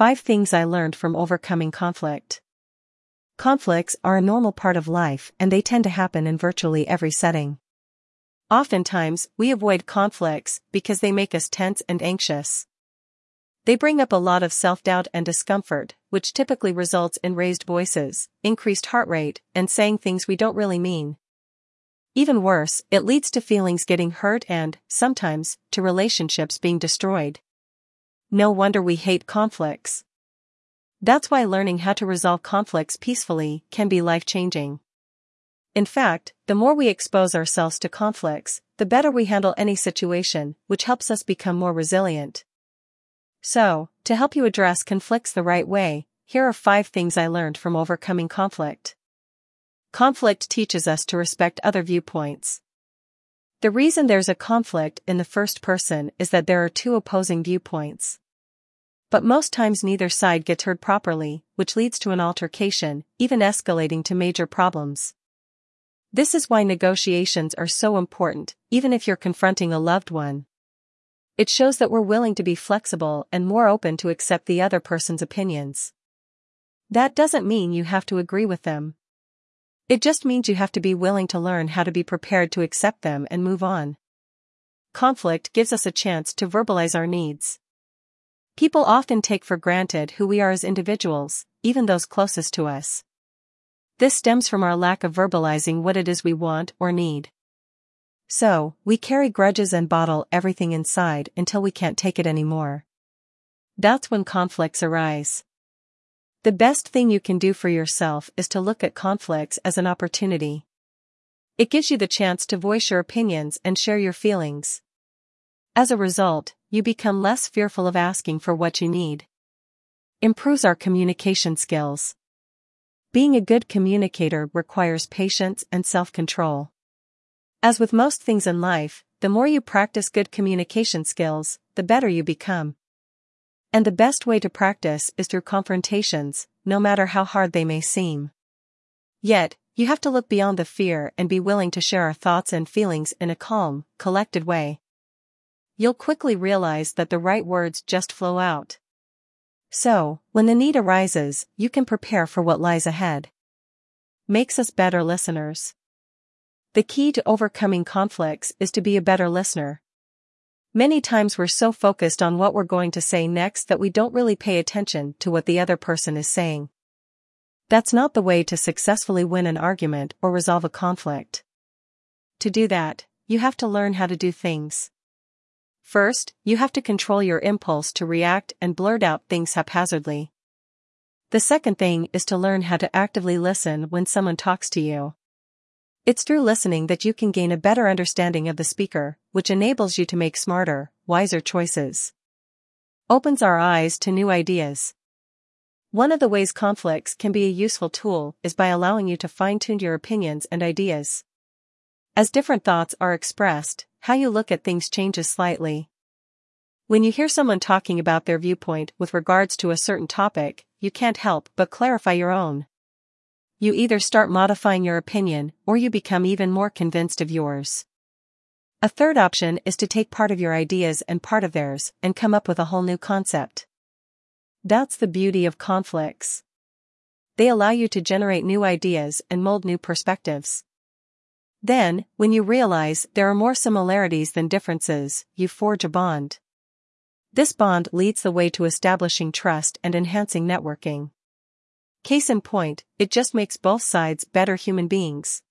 5 Things I Learned from Overcoming Conflict. Conflicts are a normal part of life and they tend to happen in virtually every setting. Oftentimes, we avoid conflicts because they make us tense and anxious. They bring up a lot of self-doubt and discomfort, which typically results in raised voices, increased heart rate, and saying things we don't really mean. Even worse, it leads to feelings getting hurt and, sometimes, to relationships being destroyed. No wonder we hate conflicts. That's why learning how to resolve conflicts peacefully can be life-changing. In fact, the more we expose ourselves to conflicts, the better we handle any situation, which helps us become more resilient. So, to help you address conflicts the right way, here are five things I learned from overcoming conflict. Conflict teaches us to respect other viewpoints. The reason there's a conflict in the first person is that there are two opposing viewpoints. But most times neither side gets heard properly, which leads to an altercation, even escalating to major problems. This is why negotiations are so important, even if you're confronting a loved one. It shows that we're willing to be flexible and more open to accept the other person's opinions. That doesn't mean you have to agree with them. It just means you have to be willing to learn how to be prepared to accept them and move on. Conflict gives us a chance to verbalize our needs. People often take for granted who we are as individuals, even those closest to us. This stems from our lack of verbalizing what it is we want or need. So, we carry grudges and bottle everything inside until we can't take it anymore. That's when conflicts arise. The best thing you can do for yourself is to look at conflicts as an opportunity. It gives you the chance to voice your opinions and share your feelings. As a result, you become less fearful of asking for what you need. Improves our communication skills. Being a good communicator requires patience and self-control. As with most things in life, the more you practice good communication skills, the better you become. And the best way to practice is through confrontations, no matter how hard they may seem. Yet, you have to look beyond the fear and be willing to share our thoughts and feelings in a calm, collected way. You'll quickly realize that the right words just flow out. So, when the need arises, you can prepare for what lies ahead. Makes us better listeners. The key to overcoming conflicts is to be a better listener. Many times we're so focused on what we're going to say next that we don't really pay attention to what the other person is saying. That's not the way to successfully win an argument or resolve a conflict. To do that, you have to learn how to do things. First, you have to control your impulse to react and blurt out things haphazardly. The second thing is to learn how to actively listen when someone talks to you. It's through listening that you can gain a better understanding of the speaker, which enables you to make smarter, wiser choices. Opens our eyes to new ideas. One of the ways conflicts can be a useful tool is by allowing you to fine-tune your opinions and ideas. As different thoughts are expressed, how you look at things changes slightly. When you hear someone talking about their viewpoint with regards to a certain topic, you can't help but clarify your own. You either start modifying your opinion or you become even more convinced of yours. A third option is to take part of your ideas and part of theirs and come up with a whole new concept. That's the beauty of conflicts. They allow you to generate new ideas and mold new perspectives. Then, when you realize there are more similarities than differences, you forge a bond. This bond leads the way to establishing trust and enhancing networking. Case in point, it just makes both sides better human beings.